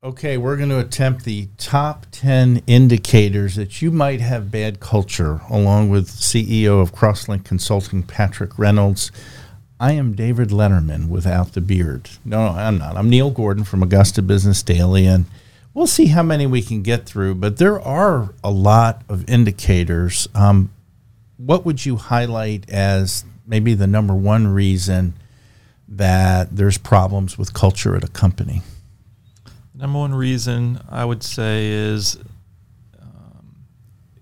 Okay, we're going to attempt the top 10 indicators that you might have bad culture, along with CEO of Crosslink Consulting, Patrick Reynolds. I am David Letterman without the beard. No, I'm not. I'm Neil Gordon from Augusta Business Daily, and we'll see how many we can get through. But there are a lot of indicators. Um, what would you highlight as maybe the number one reason that there's problems with culture at a company? Number one reason I would say is um,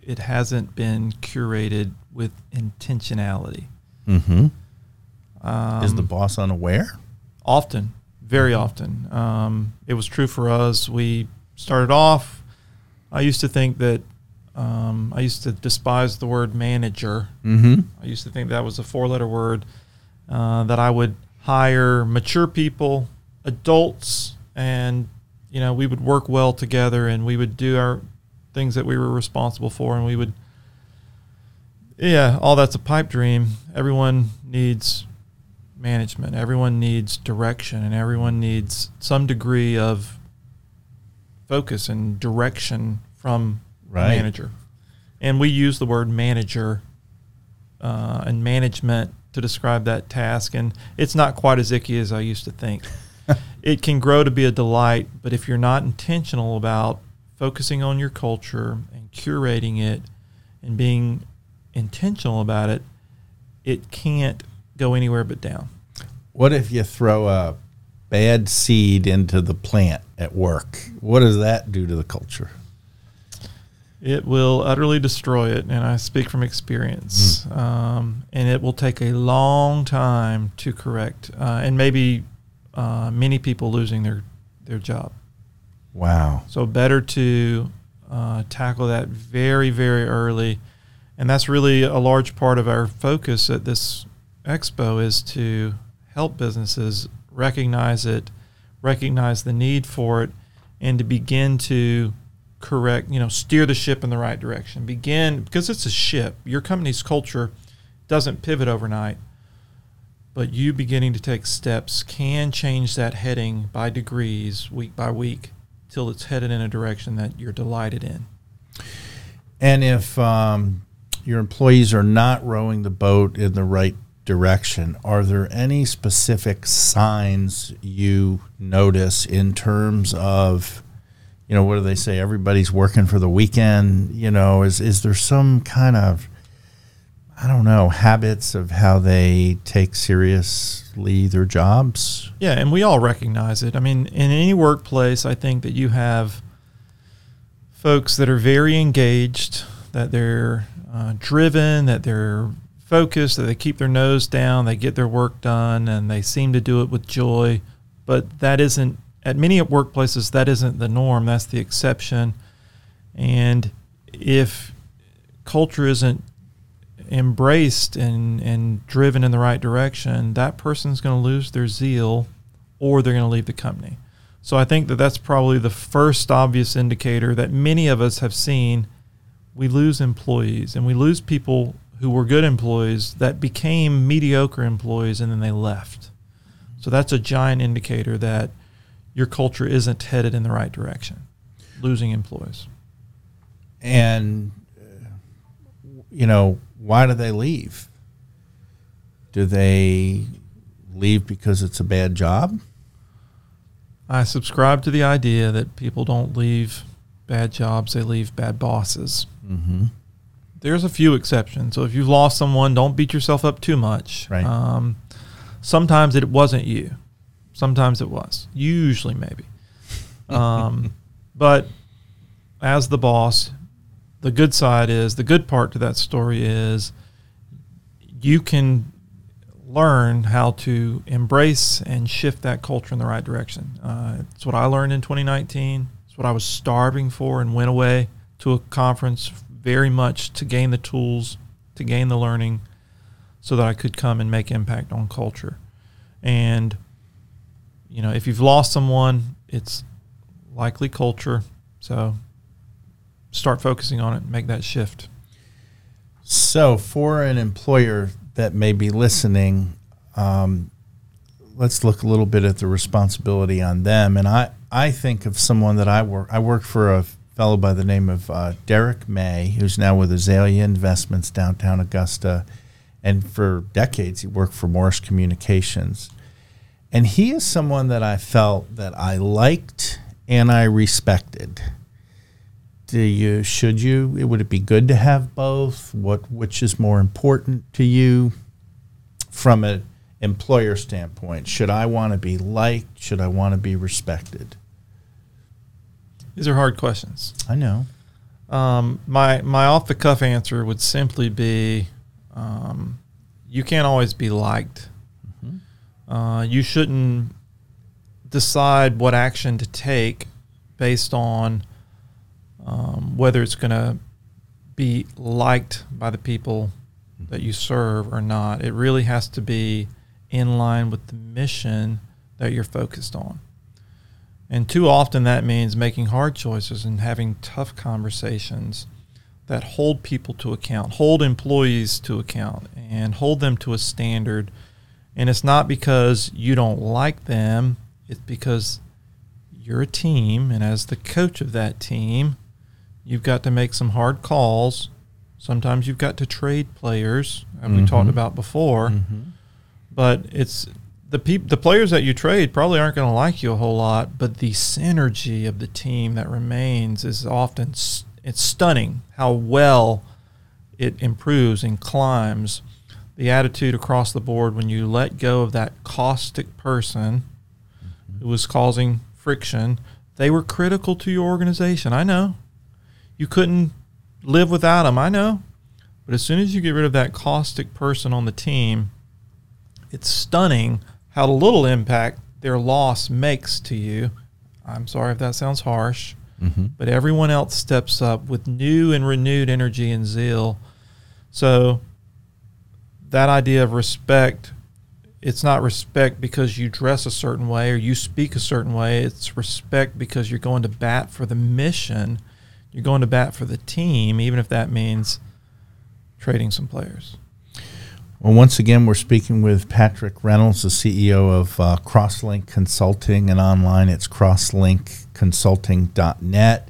it hasn't been curated with intentionality. Mm-hmm. Um, is the boss unaware? Often, very mm-hmm. often. Um, it was true for us. We started off. I used to think that um, I used to despise the word manager. Mm-hmm. I used to think that was a four-letter word. Uh, that I would hire mature people, adults, and you know, we would work well together and we would do our things that we were responsible for and we would yeah, all that's a pipe dream. Everyone needs management. Everyone needs direction and everyone needs some degree of focus and direction from right. manager. And we use the word manager uh, and management to describe that task. And it's not quite as icky as I used to think. it can grow to be a delight, but if you're not intentional about focusing on your culture and curating it and being intentional about it, it can't go anywhere but down. What if you throw a bad seed into the plant at work? What does that do to the culture? It will utterly destroy it, and I speak from experience. Mm. Um, and it will take a long time to correct, uh, and maybe uh, many people losing their their job. Wow. So better to uh, tackle that very very early, and that's really a large part of our focus at this expo is to help businesses recognize it, recognize the need for it, and to begin to correct, you know, steer the ship in the right direction. Begin because it's a ship. Your company's culture doesn't pivot overnight but you beginning to take steps can change that heading by degrees week by week till it's headed in a direction that you're delighted in. And if um, your employees are not rowing the boat in the right direction, are there any specific signs you notice in terms of, you know, what do they say? Everybody's working for the weekend. You know, is is there some kind of I don't know, habits of how they take seriously their jobs. Yeah, and we all recognize it. I mean, in any workplace, I think that you have folks that are very engaged, that they're uh, driven, that they're focused, that they keep their nose down, they get their work done, and they seem to do it with joy. But that isn't, at many workplaces, that isn't the norm, that's the exception. And if culture isn't embraced and, and driven in the right direction, that person's going to lose their zeal or they're going to leave the company. So I think that that's probably the first obvious indicator that many of us have seen. We lose employees and we lose people who were good employees that became mediocre employees and then they left. So that's a giant indicator that your culture isn't headed in the right direction, losing employees. And, you know, why do they leave? Do they leave because it's a bad job? I subscribe to the idea that people don't leave bad jobs, they leave bad bosses. Mm-hmm. There's a few exceptions. So if you've lost someone, don't beat yourself up too much. Right. Um, sometimes it wasn't you. Sometimes it was. Usually, maybe. Um, but as the boss, the good side is the good part to that story is you can learn how to embrace and shift that culture in the right direction. Uh, it's what I learned in 2019. It's what I was starving for and went away to a conference very much to gain the tools, to gain the learning, so that I could come and make impact on culture. And you know, if you've lost someone, it's likely culture. So start focusing on it, make that shift. So, for an employer that may be listening, um, let's look a little bit at the responsibility on them. And I, I think of someone that I work. I worked for a fellow by the name of uh, Derek May, who's now with Azalea Investments downtown Augusta, and for decades he worked for Morris Communications. And he is someone that I felt that I liked and I respected. Do you? Should you? Would it be good to have both? What? Which is more important to you? From an employer standpoint, should I want to be liked? Should I want to be respected? These are hard questions. I know. Um, my my off the cuff answer would simply be, um, you can't always be liked. Mm-hmm. Uh, you shouldn't decide what action to take based on um, whether it's going to be liked by the people that you serve or not. It really has to be in line with the mission that you're focused on. And too often that means making hard choices and having tough conversations that hold people to account, hold employees to account, and hold them to a standard. And it's not because you don't like them, it's because you're a team. And as the coach of that team, you've got to make some hard calls. Sometimes you've got to trade players, as mm-hmm. we talked about before. Mm-hmm. But it's the peop- the players that you trade probably aren't going to like you a whole lot, but the synergy of the team that remains is often st- it's stunning how well it improves and climbs. The attitude across the board when you let go of that caustic person mm-hmm. who was causing friction, they were critical to your organization. I know. You couldn't live without them. I know. But as soon as you get rid of that caustic person on the team, it's stunning how little impact their loss makes to you. I'm sorry if that sounds harsh, mm-hmm. but everyone else steps up with new and renewed energy and zeal. So that idea of respect, it's not respect because you dress a certain way or you speak a certain way. It's respect because you're going to bat for the mission. You're going to bat for the team, even if that means trading some players. Well, once again, we're speaking with Patrick Reynolds, the CEO of uh, Crosslink Consulting, and online it's crosslinkconsulting.net.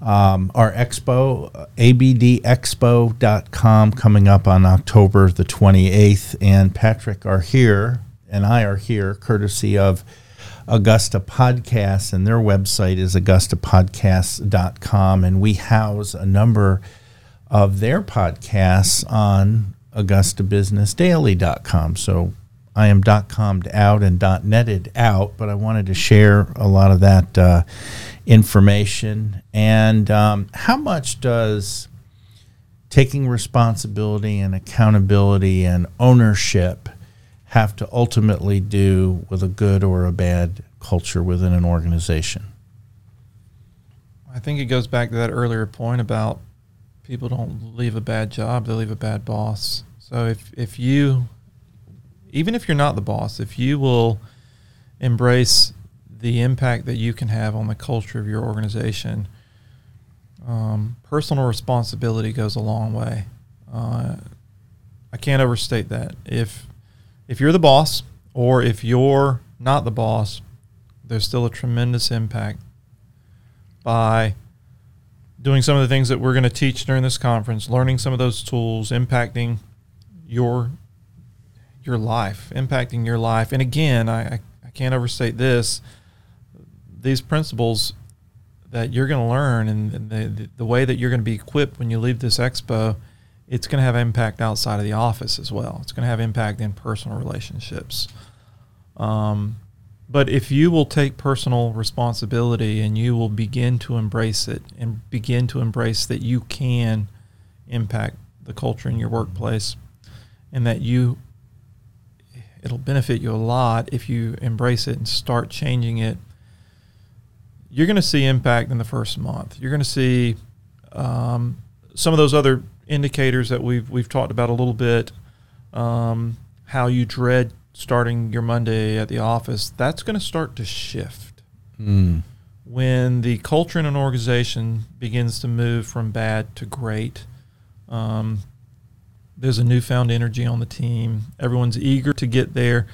Um, our expo, uh, abdexpo.com, coming up on October the 28th. And Patrick are here, and I are here, courtesy of Augusta Podcasts, and their website is augustapodcasts.com. And we house a number of their podcasts on augustabusinessdaily.com. So I am dot .commed out and dot .netted out, but I wanted to share a lot of that uh, information. And um, how much does taking responsibility and accountability and ownership have to ultimately do with a good or a bad culture within an organization? I think it goes back to that earlier point about people don't leave a bad job, they leave a bad boss. So if if you even if you're not the boss, if you will embrace the impact that you can have on the culture of your organization, um, personal responsibility goes a long way. Uh, I can't overstate that. If if you're the boss, or if you're not the boss, there's still a tremendous impact by doing some of the things that we're going to teach during this conference, learning some of those tools, impacting your your life, impacting your life. And again, I, I can't overstate this. These principles that you're going to learn and the, the way that you're going to be equipped when you leave this expo, it's going to have impact outside of the office as well. It's going to have impact in personal relationships. Um, but if you will take personal responsibility and you will begin to embrace it and begin to embrace that you can impact the culture in your workplace and that you it'll benefit you a lot if you embrace it and start changing it you're going to see impact in the first month you're going to see um, some of those other indicators that we've we've talked about a little bit um, how you dread starting your Monday at the office, that's going to start to shift. Mm. When the culture in an organization begins to move from bad to great, um, there's a newfound energy on the team. Everyone's eager to get there.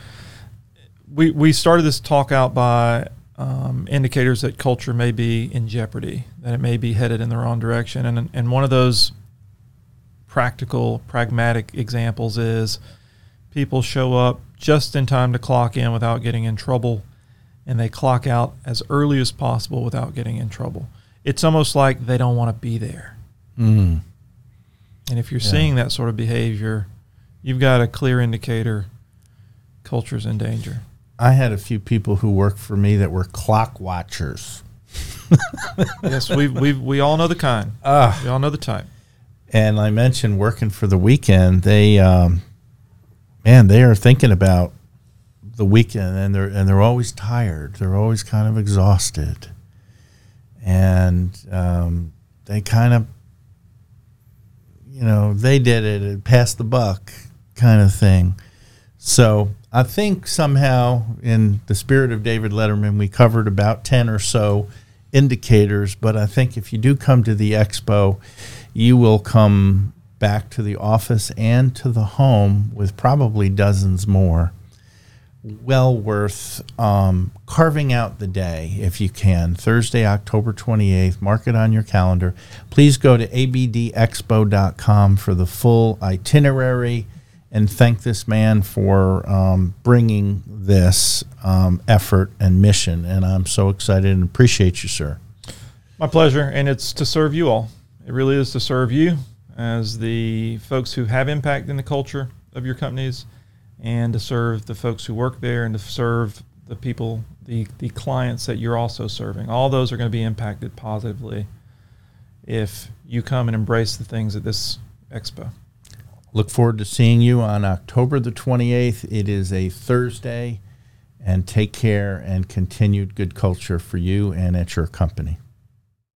we we started this talk out by um, indicators that culture may be in jeopardy, that it may be headed in the wrong direction, and and one of those practical, pragmatic examples is people show up just in time to clock in without getting in trouble, and they clock out as early as possible without getting in trouble. It's almost like they don't want to be there. Mm. And if you're Yeah. seeing that sort of behavior, you've got a clear indicator culture's in danger. I had a few people who worked for me that were clock watchers. yes, we we we all know the kind. Ah. We all know the type. And I mentioned working for the weekend. They, um, man, they are thinking about the weekend, and they're and they're always tired. They're always kind of exhausted, and um, they kind of, you know, they did it, it passed the buck, kind of thing. So I think somehow, in the spirit of David Letterman, we covered about ten or so indicators. But I think if you do come to the expo, you will come back to the office and to the home with probably dozens more. Well worth um, carving out the day if you can. Thursday, October 28th. Mark it on your calendar. Please go to abdexpo.com for the full itinerary and thank this man for um, bringing this um, effort and mission. And I'm so excited and appreciate you, sir. My pleasure, and it's to serve you all. It really is to serve you as the folks who have impact in the culture of your companies, and to serve the folks who work there, and to serve the people, the the clients that you're also serving. All those are going to be impacted positively if you come and embrace the things at this expo. Look forward to seeing you on October the 28th. It is a Thursday. And take care and continued good culture for you and at your company.